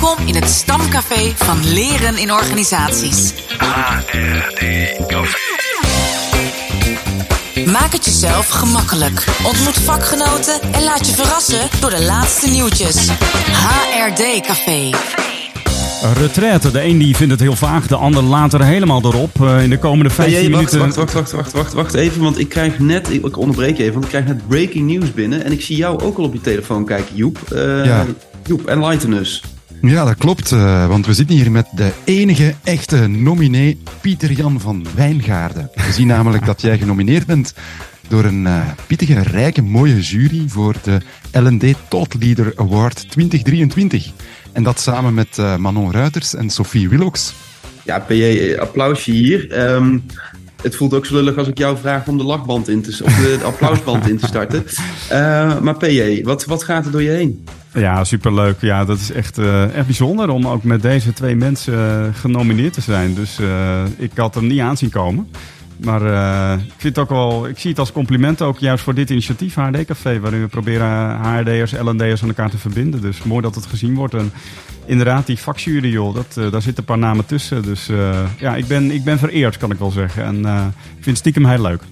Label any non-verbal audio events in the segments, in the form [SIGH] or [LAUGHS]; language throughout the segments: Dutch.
Welkom in het stamcafé van Leren in Organisaties. HRD Café. Maak het jezelf gemakkelijk. Ontmoet vakgenoten en laat je verrassen door de laatste nieuwtjes. HRD Café. Retraite. De een die vindt het heel vaag, de ander later helemaal erop. Eh, in de komende 15 Hey, wacht, minuten. wacht, wacht, wacht, wacht, wacht, wacht even, want ik krijg net, ik ik onderbreek je even, want ik krijg net breaking news binnen en ik zie jou ook al op je telefoon kijken, Joep. Eh, Ja. Joep, enlighten us. Ja, dat klopt, eh, want we zitten hier met de enige echte nominee, Pieter Jan van Wijngaarden. We zien namelijk dat jij genomineerd bent door een eh, pittige, rijke, mooie jury voor de L&D Thought Leader Award 2023. En dat samen met eh, Manon Ruiters en Sophie Willocks. Ja, PJ, applausje hier. Ehm, het voelt ook zo lullig als ik jou vraag om de lachband in te, of de, de applausband in te starten. [LAUGHS] Maar PJ, wat, wat gaat er door je heen? Ja, superleuk. Ja, dat is echt, eh, echt bijzonder om ook met deze twee mensen eh, genomineerd te zijn. Dus eh, ik had hem niet aanzien komen. Maar ik, vind het ook wel, ik zie het als compliment ook juist voor dit initiatief, HRD Café, waarin we proberen HRD'ers, LND'ers aan elkaar te verbinden. Dus mooi dat het gezien wordt. En inderdaad, die vakjury, joh, dat, daar zitten een paar namen tussen. Dus ja, ik ben, ik ben vereerd, kan ik wel zeggen. En ik vind het stiekem heel leuk.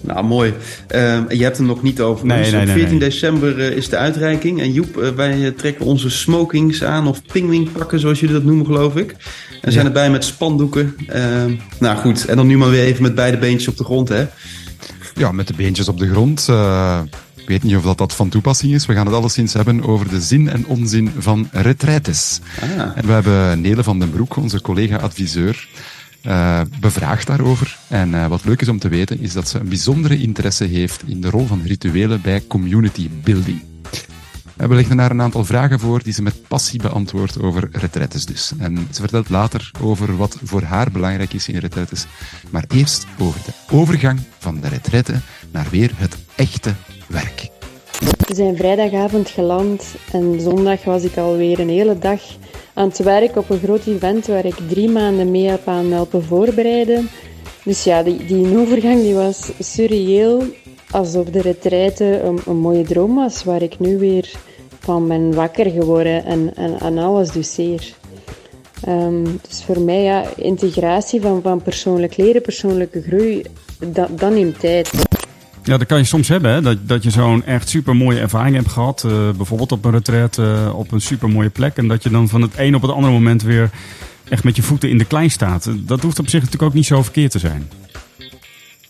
Nou, mooi. Ehm, je hebt hem nog niet over. Nee, ons. nee, Op nee, 14 nee. december eh, is de uitreiking. En Joep, eh, wij eh, trekken onze smokings aan, of pingwingpakken, zoals jullie dat noemen, geloof ik. En zijn erbij met spandoeken. Ehm, nou goed, en dan nu maar weer even met beide beentjes op de grond, hè? Ja, met de beentjes op de grond. eh, ik weet niet of dat, dat van toepassing is. We gaan het alleszins hebben over de zin en onzin van retraites. Ah. En we hebben Nele van den Broek, onze collega-adviseur, eh, bevraagd daarover. En eh, wat leuk is om te weten, is dat ze een bijzondere interesse heeft in de rol van rituelen bij community building. En We legden haar een aantal vragen voor die ze met passie beantwoordt over retraites dus. En ze vertelt later over wat voor haar belangrijk is in retraites. Maar eerst over de overgang van de retraite naar weer het echte werk. We zijn vrijdagavond geland en zondag was ik alweer een hele dag aan het werk op een groot event waar ik drie maanden mee heb aan helpen voorbereiden. Dus ja, die, die overgang die was surreëel, alsof de retraite een, mooie droom was waar ik nu weer van ben wakker geworden en, en, en alles dus zeer. Ehm, dus voor mij, ja, integratie van, van persoonlijk leren, persoonlijke groei, dat, dat neemt tijd. Ja, dat kan je soms hebben, hè? Dat, dat je zo'n echt super mooie ervaring hebt gehad. eh, bijvoorbeeld op een retreat eh, op een super mooie plek. En dat je dan van het een op het andere moment weer echt met je voeten in de klei staat. Dat hoeft op zich natuurlijk ook niet zo verkeerd te zijn.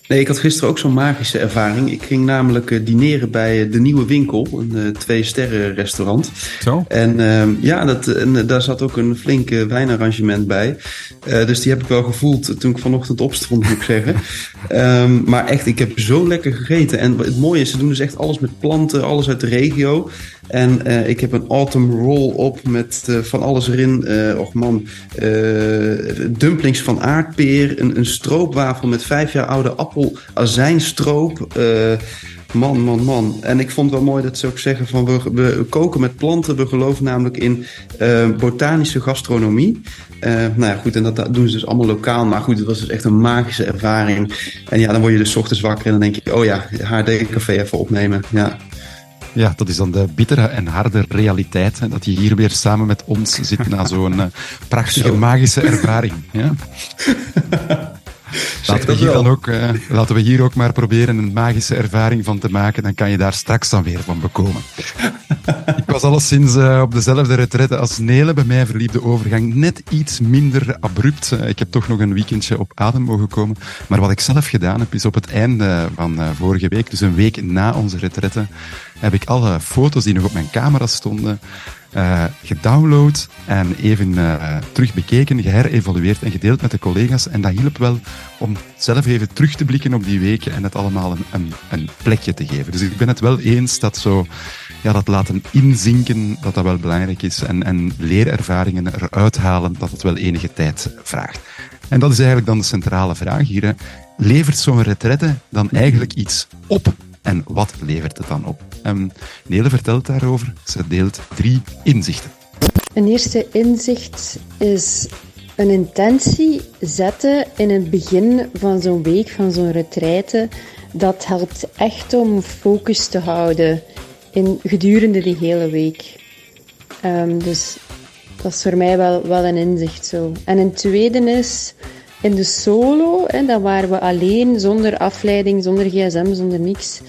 Nee, ik had gisteren ook zo'n magische ervaring. Ik ging namelijk eh, dineren bij eh, de Nieuwe Winkel, een eh, twee-sterren restaurant. Zo? En ehm, ja, dat, en, daar zat ook een flink wijnarrangement bij. Dus die heb ik wel gevoeld toen ik vanochtend opstond, moet ik zeggen. [LAUGHS] Ehm, maar echt, ik heb zo lekker gegeten. En het mooie is, ze doen dus echt alles met planten, alles uit de regio. En eh, ik heb een autumn roll op met eh, van alles erin. Eh och man, dumplings van aardpeer. Een, een stroopwafel met vijf jaar oude appel azijnstroop. Man, man, man. En ik vond het wel mooi dat ze ook zeggen van we, koken met planten. We geloven namelijk in botanische gastronomie. Nou ja, goed, en dat, dat doen ze dus allemaal lokaal. Maar goed, het was dus echt een magische ervaring. En ja, dan word je dus ochtends wakker en dan denk je, oh ja, HD-café even opnemen. Ja. Ja, dat is dan de bittere en harde realiteit. Hè, dat je hier weer samen met ons zit na zo'n eh, prachtige, Zo. magische ervaring. Ja? [LAUGHS] Laten we, hier dan ook, eh, laten we hier ook maar proberen een magische ervaring van te maken. Dan kan je daar straks dan weer van bekomen. Ik was alleszins eh, op dezelfde retraite als Nele. Bij mij verliep de overgang net iets minder abrupt. Eh, ik heb toch nog een weekendje op adem mogen komen. Maar wat ik zelf gedaan heb, is op het einde van vorige week, dus een week na onze retraite, heb ik alle foto's die nog op mijn camera stonden, eh, gedownload en even eh, terug bekeken, geherevalueerd en gedeeld met de collega's. En dat hielp wel om zelf even terug te blikken op die weken en het allemaal een, een, plekje te geven. Dus ik ben het wel eens dat zo, ja, dat laten inzinken, dat dat wel belangrijk is. En, en leerervaringen eruit halen, dat het wel enige tijd vraagt. En dat is eigenlijk dan de centrale vraag hier. Levert zo'n retraite dan eigenlijk iets op? En wat levert het dan op? Um, Nele vertelt daarover. Ze deelt drie inzichten. Een eerste inzicht is een intentie zetten in het begin van zo'n week, van zo'n retraite. Dat helpt echt om focus te houden in, gedurende die hele week. Um, dus dat is voor mij wel, wel een inzicht zo. En een tweede is, in de solo, hè, dan waren we alleen, zonder afleiding, zonder gsm, zonder niks.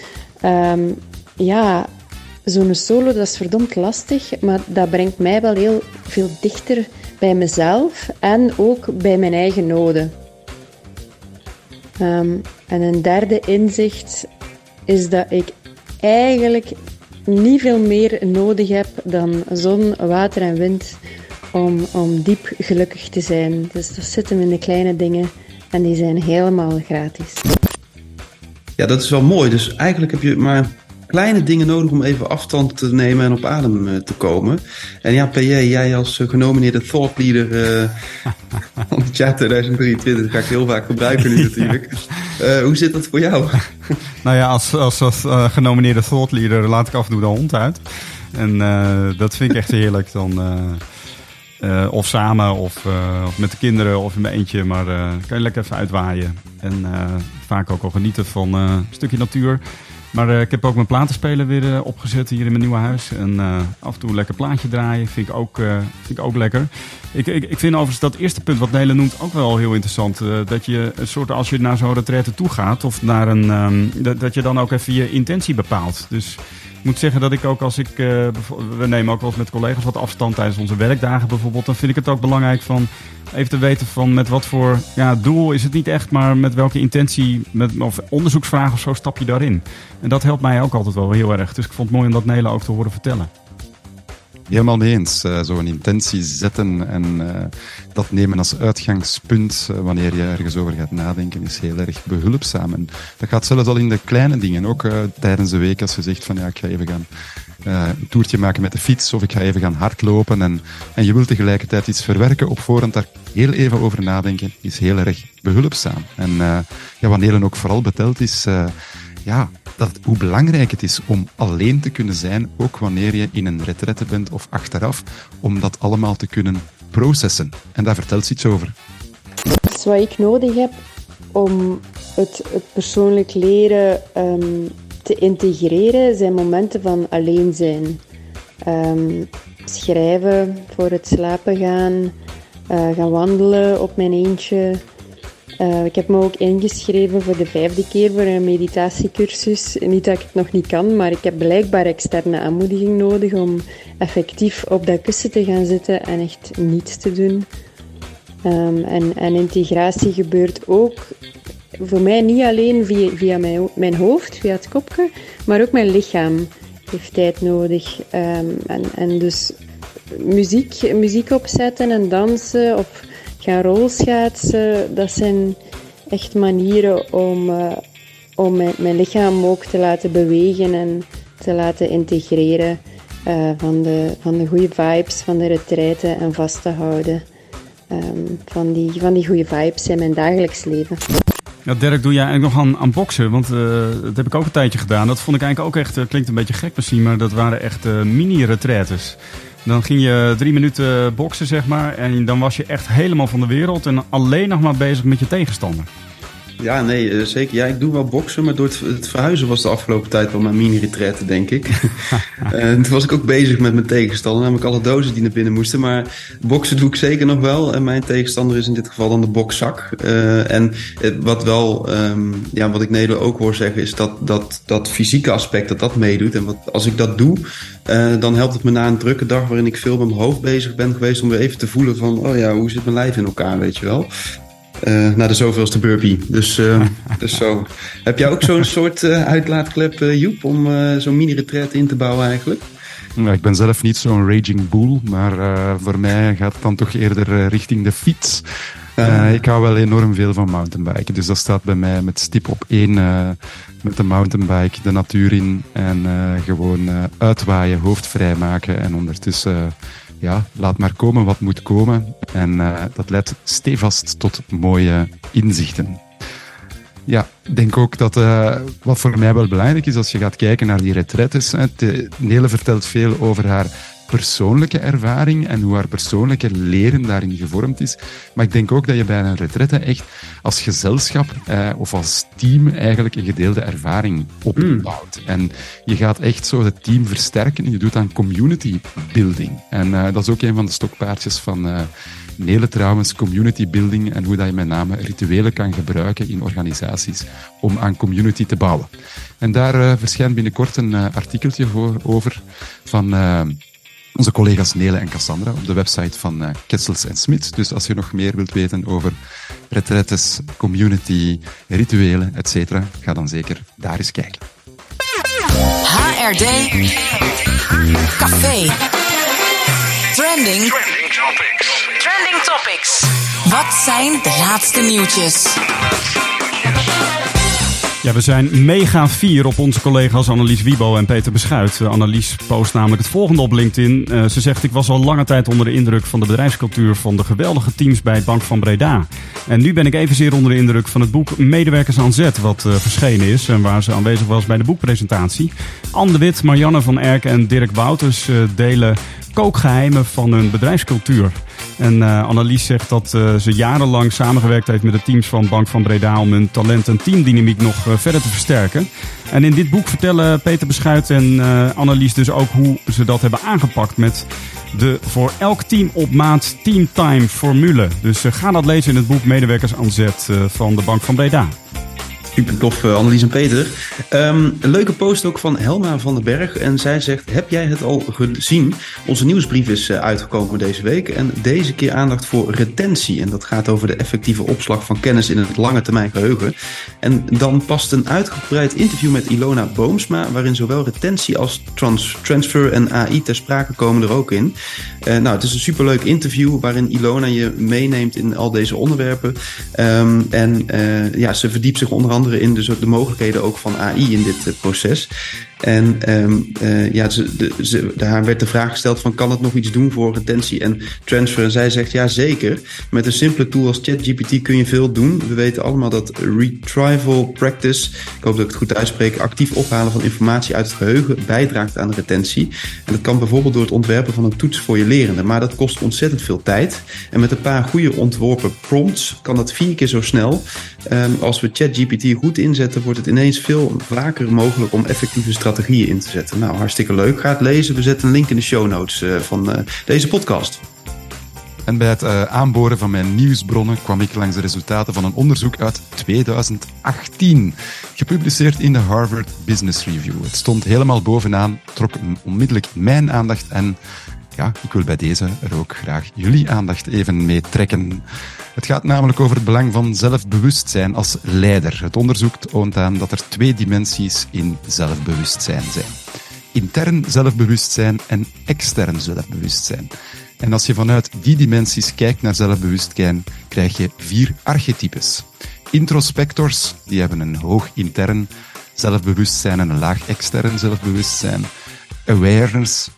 Ehm, ja, zo'n solo, dat is verdomd lastig, maar dat brengt mij wel heel veel dichter bij mezelf en ook bij mijn eigen noden. Ehm, en een derde inzicht is dat ik eigenlijk niet veel meer nodig heb dan zon, water en wind om, om diep gelukkig te zijn. Dus dat zit hem in de kleine dingen en die zijn helemaal gratis. Ja, dat is wel mooi. Dus eigenlijk heb je maar kleine dingen nodig om even afstand te nemen en op adem eh, te komen. En ja, PJ, jij als eh, genomineerde thought leader uh, van het jaar 2023, dat ga ik heel vaak gebruiken nu [LAUGHS] natuurlijk. Uh, hoe zit dat voor jou? [LAUGHS] nou ja, als, als, als genomineerde thought leader laat ik af en toe de hond uit. En dat vind ik echt heerlijk. Dan, of samen, of, of, met de kinderen, of in mijn eentje. Maar kan je lekker even uitwaaien. En vaak ook al genieten van een stukje natuur. Maar uh, ik heb ook mijn platenspeler weer uh, opgezet hier in mijn nieuwe huis. En uh, af en toe een lekker plaatje draaien vind ik ook, vind ik ook lekker. Ik, ik, ik vind overigens dat eerste punt wat Nele noemt ook wel heel interessant. dat je een soort, als je naar zo'n retraite toe gaat, of naar een, um, dat, dat je dan ook even je intentie bepaalt. Dus ik moet zeggen dat ik ook als ik, we nemen ook wel eens met collega's wat afstand tijdens onze werkdagen bijvoorbeeld. Dan vind ik het ook belangrijk van even te weten van met wat voor ja, doel is het niet echt, maar met welke intentie, met, of onderzoeksvragen of zo stap je daarin. En dat helpt mij ook altijd wel heel erg. Dus ik vond het mooi om dat Nela ook te horen vertellen. Helemaal mee eens. Uh, Zo'n intentie zetten en uh, dat nemen als uitgangspunt uh, wanneer je ergens over gaat nadenken, is heel erg behulpzaam. En dat gaat zelfs al in de kleine dingen. Ook tijdens de week als je zegt van ja, ik ga even gaan een toertje maken met de fiets of ik ga even gaan hardlopen en, en je wilt tegelijkertijd iets verwerken op voorhand daar heel even over nadenken, is heel erg behulpzaam. En ja, wanneer het ook vooral beteld is, ja, dat, hoe belangrijk het is om alleen te kunnen zijn, ook wanneer je in een retraite bent of achteraf, om dat allemaal te kunnen processen. En daar vertelt ze iets over. Wat ik nodig heb om het, persoonlijk leren um, te integreren, zijn momenten van alleen zijn. Um, schrijven voor het slapen gaan, uh, gaan wandelen op mijn eentje, uh, ik heb me ook ingeschreven voor de vijfde keer voor een meditatiecursus. Niet dat ik het nog niet kan, maar ik heb blijkbaar externe aanmoediging nodig om effectief op dat kussen te gaan zitten en echt niets te doen. Um, en, en, integratie gebeurt ook voor mij niet alleen via, via mijn, mijn, hoofd, via het kopje, maar ook mijn lichaam heeft tijd nodig. Um, en, en dus muziek, muziek opzetten en dansen gaan rolschaatsen, dat zijn echt manieren om, uh, om mijn, mijn, lichaam ook te laten bewegen en te laten integreren uh, van, de, van de goede vibes van de retraite en vast te houden um, van, die, van die goede vibes in mijn dagelijks leven. Ja, Dirk, doe jij eigenlijk nog aan, aan boksen? Want uh, dat heb ik ook een tijdje gedaan. Dat vond ik eigenlijk ook echt, klinkt een beetje gek misschien, maar dat waren echt mini-retraites. Dan ging je drie minuten boksen, zeg maar. En dan was je echt helemaal van de wereld. En alleen nog maar bezig met je tegenstander. Ja, nee, eh, zeker. Ja, ik doe wel boksen, maar door het, verhuizen was de afgelopen tijd wel mijn mini-retraite, denk ik. [LAUGHS] en toen was ik ook bezig met mijn tegenstander, namelijk alle dozen die naar binnen moesten. Maar boksen doe ik zeker nog wel. En mijn tegenstander is in dit geval dan de bokzak. Uh, en wat wel, um, ja, wat ik Nederland ook hoor zeggen, is dat, dat dat fysieke aspect, dat dat meedoet. En wat, als ik dat doe, uh, dan helpt het me na een drukke dag waarin ik veel met mijn hoofd bezig ben geweest, om weer even te voelen van, oh ja, hoe zit mijn lijf in elkaar, weet je wel. Uh, naar de zoveelste burpee. Dus, uh, [LAUGHS] dus zo. Heb jij ook zo'n soort uh, uitlaatklep, Joep, om zo'n mini-retret in te bouwen eigenlijk? Ja, ik ben zelf niet zo'n raging bull, maar voor mij gaat het dan toch eerder richting de fiets. ik hou wel enorm veel van mountainbiken, dus dat staat bij mij met stip op één met de mountainbike de natuur in en gewoon uitwaaien, hoofd vrijmaken en ondertussen ja, laat maar komen wat moet komen. En uh, dat leidt stevast tot mooie inzichten. Ja, ik denk ook dat uh, wat voor mij wel belangrijk is als je gaat kijken naar die retretes. Nele vertelt veel over haar persoonlijke ervaring en hoe haar persoonlijke leren daarin gevormd is. Maar ik denk ook dat je bij een retraite echt als gezelschap eh, of als team eigenlijk een gedeelde ervaring opbouwt. En je gaat echt zo het team versterken. Je doet aan community building. En uh, dat is ook een van de stokpaardjes van uh, Nele trouwens, community building en hoe dat je met name rituelen kan gebruiken in organisaties om aan community te bouwen. En daar uh, verschijnt binnenkort een artikeltje voor, over van onze collega's Nele en Cassandra op de website van uh, Kessels en Smit. Dus als je nog meer wilt weten over retretes, community, rituelen, etc., ga dan zeker daar eens kijken. HRD Café Trending Trending topics. Trending Topics Wat zijn de laatste nieuwtjes? Ja, we zijn mega fier op onze collega's Annelies Wiebo en Peter Beschuit. Annelies post namelijk het volgende op LinkedIn. Uh, ze zegt, ik was al lange tijd onder de indruk van de bedrijfscultuur van de geweldige teams bij Bank van Breda. En nu ben ik evenzeer onder de indruk van het boek Medewerkers aan Zet, wat uh, verschenen is en waar ze aanwezig was bij de boekpresentatie. Anne de Wit, Marianne van Erken en Dirk Wouters delen kookgeheimen van hun bedrijfscultuur. En uh, Annelies zegt dat uh, ze jarenlang samengewerkt heeft met de teams van Bank van Breda om hun talent en teamdynamiek nog uh, verder te versterken. En in dit boek vertellen Peter Beschuit en Annelies dus ook hoe ze dat hebben aangepakt met de voor elk team op maat Teamtime formule. Dus ga dat lezen in het boek Medewerkers aan Zet van de Bank van Breda. Super tof, uh, Annelies en Peter. Um, een leuke post ook van Helma van den Berg. En zij zegt: Heb jij het al gezien? Onze nieuwsbrief is uh, uitgekomen deze week. En deze keer aandacht voor retentie. En dat gaat over de effectieve opslag van kennis in het lange termijn geheugen. En dan past een uitgebreid interview met Ilona Boomsma. Waarin zowel retentie als trans transfer en AI ter sprake komen er ook in. Uh, nou, het is een superleuk interview waarin Ilona je meeneemt in al deze onderwerpen. Um, en ja, ze verdiept zich onder andere in dus de mogelijkheden ook van AI in dit uh, proces. En um, ja, ze, daar werd de vraag gesteld van kan het nog iets doen voor retentie en transfer? En zij zegt ja zeker. Met een simpele tool als ChatGPT kun je veel doen. We weten allemaal dat retrieval practice, ik hoop dat ik het goed uitspreek, actief ophalen van informatie uit het geheugen bijdraagt aan de retentie. En dat kan bijvoorbeeld door het ontwerpen van een toets voor je lerende. Maar dat kost ontzettend veel tijd. En met een paar goede ontworpen prompts kan dat vier keer zo snel. Um, als we ChatGPT goed inzetten, wordt het ineens veel vaker mogelijk om effectieve strategieën in te zetten. Nou, hartstikke leuk. Ga het lezen. We zetten een link in de show notes uh, van uh, deze podcast. En bij het uh, aanboren van mijn nieuwsbronnen kwam ik langs de resultaten van een onderzoek uit 2018, gepubliceerd in de Harvard Business Review. Het stond helemaal bovenaan, trok onmiddellijk mijn aandacht en ja, ik wil bij deze er ook graag jullie aandacht even mee trekken. Het gaat namelijk over het belang van zelfbewustzijn als leider. Het onderzoek toont aan dat er twee dimensies in zelfbewustzijn zijn. Intern zelfbewustzijn en extern zelfbewustzijn. En als je vanuit die dimensies kijkt naar zelfbewustzijn, krijg je vier archetypes. Introspectors, die hebben een hoog intern zelfbewustzijn en een laag extern zelfbewustzijn. Awareness,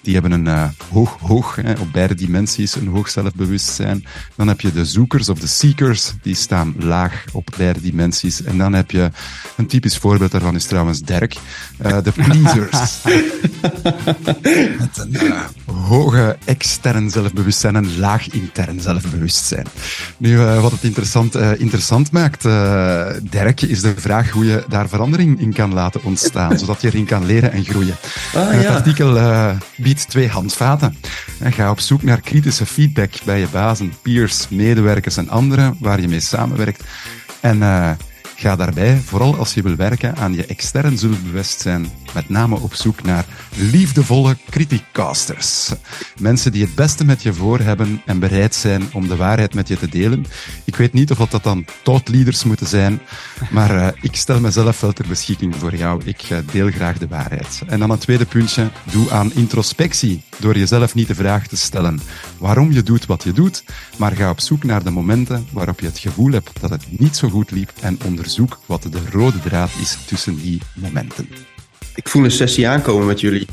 die hebben een uh, hoog, hoog, hè, op beide dimensies, een hoog zelfbewustzijn. Dan heb je de zoekers of de seekers, die staan laag op beide dimensies. En dan heb je, een typisch voorbeeld daarvan is trouwens Dirk, uh, de [LAUGHS] pleasers. Met een uh, hoge extern zelfbewustzijn en laag intern zelfbewustzijn. Nu, wat het interessant, interessant maakt, Dirk, is de vraag hoe je daar verandering in kan laten ontstaan, zodat je erin kan leren en groeien. Ah, het artikel biedt twee handvaten. En ga op zoek naar kritische feedback bij je bazen, peers, medewerkers en anderen waar je mee samenwerkt. En uh, ga daarbij, vooral als je wil werken aan je extern zelfbewustzijn, met name op zoek naar liefdevolle criticasters. Mensen die het beste met je voor hebben en bereid zijn om de waarheid met je te delen. Ik weet niet of dat dan leaders moeten zijn, maar uh, ik stel mezelf wel ter beschikking voor jou. Ik uh, deel graag de waarheid. En dan een tweede puntje, doe aan introspectie door jezelf niet de vraag te stellen waarom je doet wat je doet, maar ga op zoek naar de momenten waarop je het gevoel hebt dat het niet zo goed liep en onderzoek wat de rode draad is tussen die momenten. Ik voel een sessie aankomen met jullie.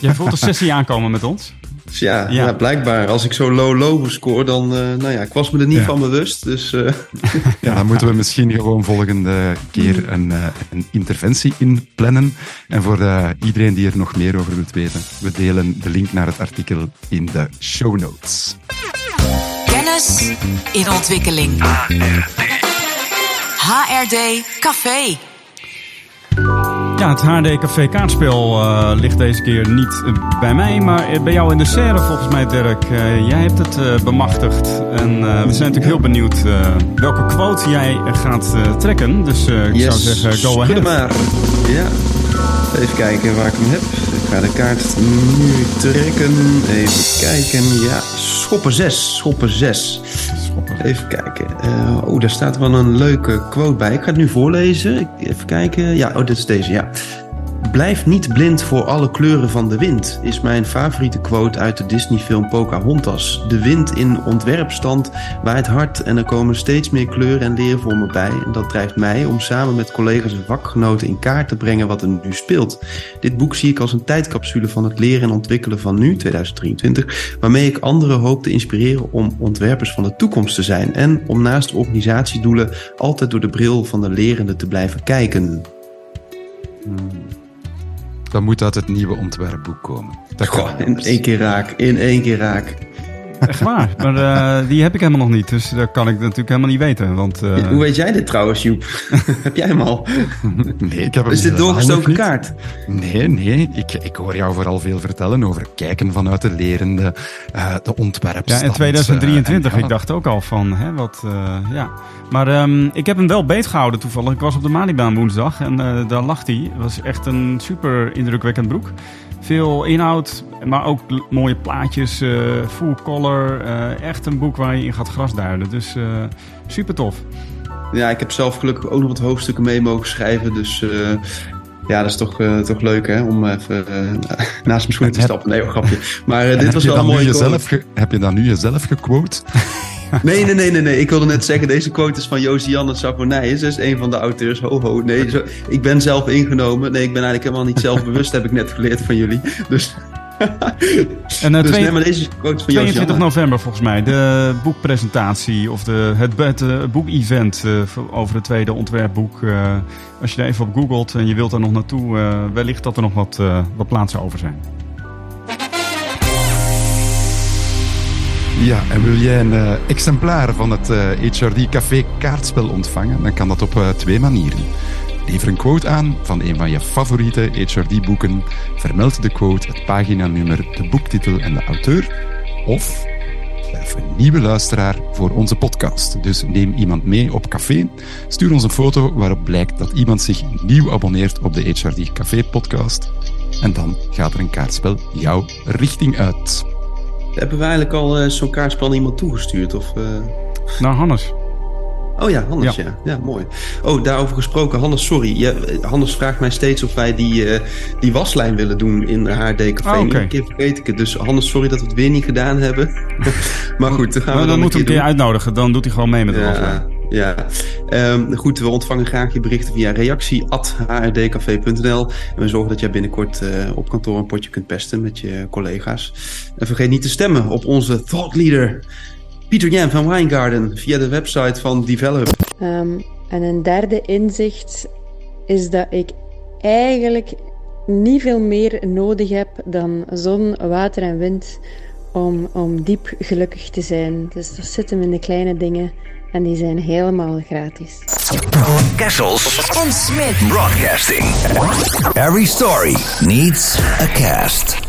Jij voelt een sessie aankomen met ons? Dus ja, Ja. ja. blijkbaar als ik zo low-low score, dan... eh, nou ja, ik was me er niet Ja. van bewust. Dus eh, [LAUGHS] Ja, dan moeten we misschien gewoon volgende keer een, eh, een interventie inplannen. En voor iedereen die er nog meer over wilt weten, we delen de link naar het artikel in de show notes. Kennis in ontwikkeling. HRD Café. Ja, het HD Café kaartspel eh, ligt deze keer niet bij mij, maar bij jou in de serre volgens mij, Dirk. Eh, jij hebt het eh, bemachtigd en eh, we zijn natuurlijk heel benieuwd eh, welke quote jij gaat eh, trekken. Dus eh, ik zou yes, zeggen, go ahead. maar. Ja. Even kijken waar ik hem heb. Ik ga de kaart nu trekken. Even kijken. Ja, schoppen 6. Schoppen 6. Even kijken. Eh, oh, daar staat wel een leuke quote bij. Ik ga het nu voorlezen. Even kijken. Ja, oh, dit is deze. Ja. Blijf niet blind voor alle kleuren van de wind, is mijn favoriete quote uit de Disney-film Pocahontas. De wind in ontwerpstand waait hard en er komen steeds meer kleuren en leervormen bij. En dat drijft mij om samen met collega's en vakgenoten in kaart te brengen wat er nu speelt. Dit boek zie ik als een tijdcapsule van het leren en ontwikkelen van nu, 2023, waarmee ik anderen hoop te inspireren om ontwerpers van de toekomst te zijn en om naast organisatiedoelen altijd door de bril van de lerende te blijven kijken. Dat moet uit het nieuwe ontwerpboek komen. Dat kan Goh, in één keer raak, in één keer raak. Echt waar, maar eh, die heb ik helemaal nog niet, dus dat kan ik natuurlijk helemaal niet weten. Want, eh, Hoe weet jij dit trouwens, Joep? [LAUGHS] Heb jij hem al? Nee, ik heb hem Is dit helemaal nog doorgestoken kaart? Nee, nee. Ik, ik hoor jou vooral veel vertellen over kijken vanuit de lerende, eh, de ontwerpstand. Ja, in 2023. eh, en ja, ik dacht ook al van, hè, wat, eh, ja. Maar ehm, ik heb hem wel beetgehouden toevallig. Ik was op de Malibaan woensdag en eh, daar lag hij. Het was echt een super indrukwekkend broek. Veel inhoud, maar ook mooie plaatjes, eh, full color. eh, echt een boek waar je in gaat grasduinen. Dus eh, super tof. Ja, ik heb zelf gelukkig ook nog wat hoofdstukken mee mogen schrijven. Dus eh, ja, dat is toch, eh, toch leuk hè, om even [LAUGHS] naast mijn schoenen te stappen. Nee, een grapje. Maar eh, dit heb was je wel quote. jezelf ge- Heb je dan nu jezelf gequote? [LAUGHS] Nee, nee, nee, nee, nee. Ik wilde net zeggen, deze quote is van Josianne Savonijs. Dat is een van de auteurs. Ho, ho. Nee, zo, ik ben zelf ingenomen. Nee, ik ben eigenlijk helemaal niet zelfbewust, heb ik net geleerd van jullie. Dus, En dus nee, maar deze is quote van 22 Josianne. november volgens mij, de boekpresentatie of de, het, het eh, boekevent eh, over het tweede ontwerpboek. Als je daar even op googelt en je wilt daar nog naartoe, wellicht dat er nog wat, wat plaatsen over zijn. Ja, en wil jij een eh, exemplaar van het eh, HRD Café kaartspel ontvangen? Dan kan dat op eh, twee manieren. Lever een quote aan van een van je favoriete HRD-boeken. Vermeld de quote, het paginanummer, de boektitel en de auteur. Of werf een nieuwe luisteraar voor onze podcast. Dus neem iemand mee op café. Stuur ons een foto waarop blijkt dat iemand zich nieuw abonneert op de HRD Café podcast. En dan gaat er een kaartspel jouw richting uit. Hebben we eigenlijk al eh, zo'n kaartspel aan iemand toegestuurd? Of, eh? Nou, Hannes. Oh ja, Hannes, Ja. ja. ja. mooi. Oh, daarover gesproken. Hannes, sorry. Ja, Hannes vraagt mij steeds of wij die, eh, die waslijn willen doen in haar Café. Oh, oké. Iedere keer vergeet ik het. Dus Hannes, sorry dat we het weer niet gedaan hebben. [LAUGHS] maar goed, dan gaan we dan, dan moeten we een een keer doen. uitnodigen, dan doet hij gewoon mee met de waslijn. Ja. Ehm, goed, we ontvangen graag je berichten via reactie.hrdcafé.nl. En we zorgen dat jij binnenkort eh, op kantoor een potje kunt pesten met je collega's. En vergeet niet te stemmen op onze thought leader, Pieter Jan van Wijngaarden, via de website van Develop. Ehm, en een derde inzicht is dat ik eigenlijk niet veel meer nodig heb dan zon, water en wind om, om diep gelukkig te zijn. Dus dat zit hem in de kleine dingen en die zijn helemaal gratis. Kessels En Smit. Broadcasting. Every story needs a cast.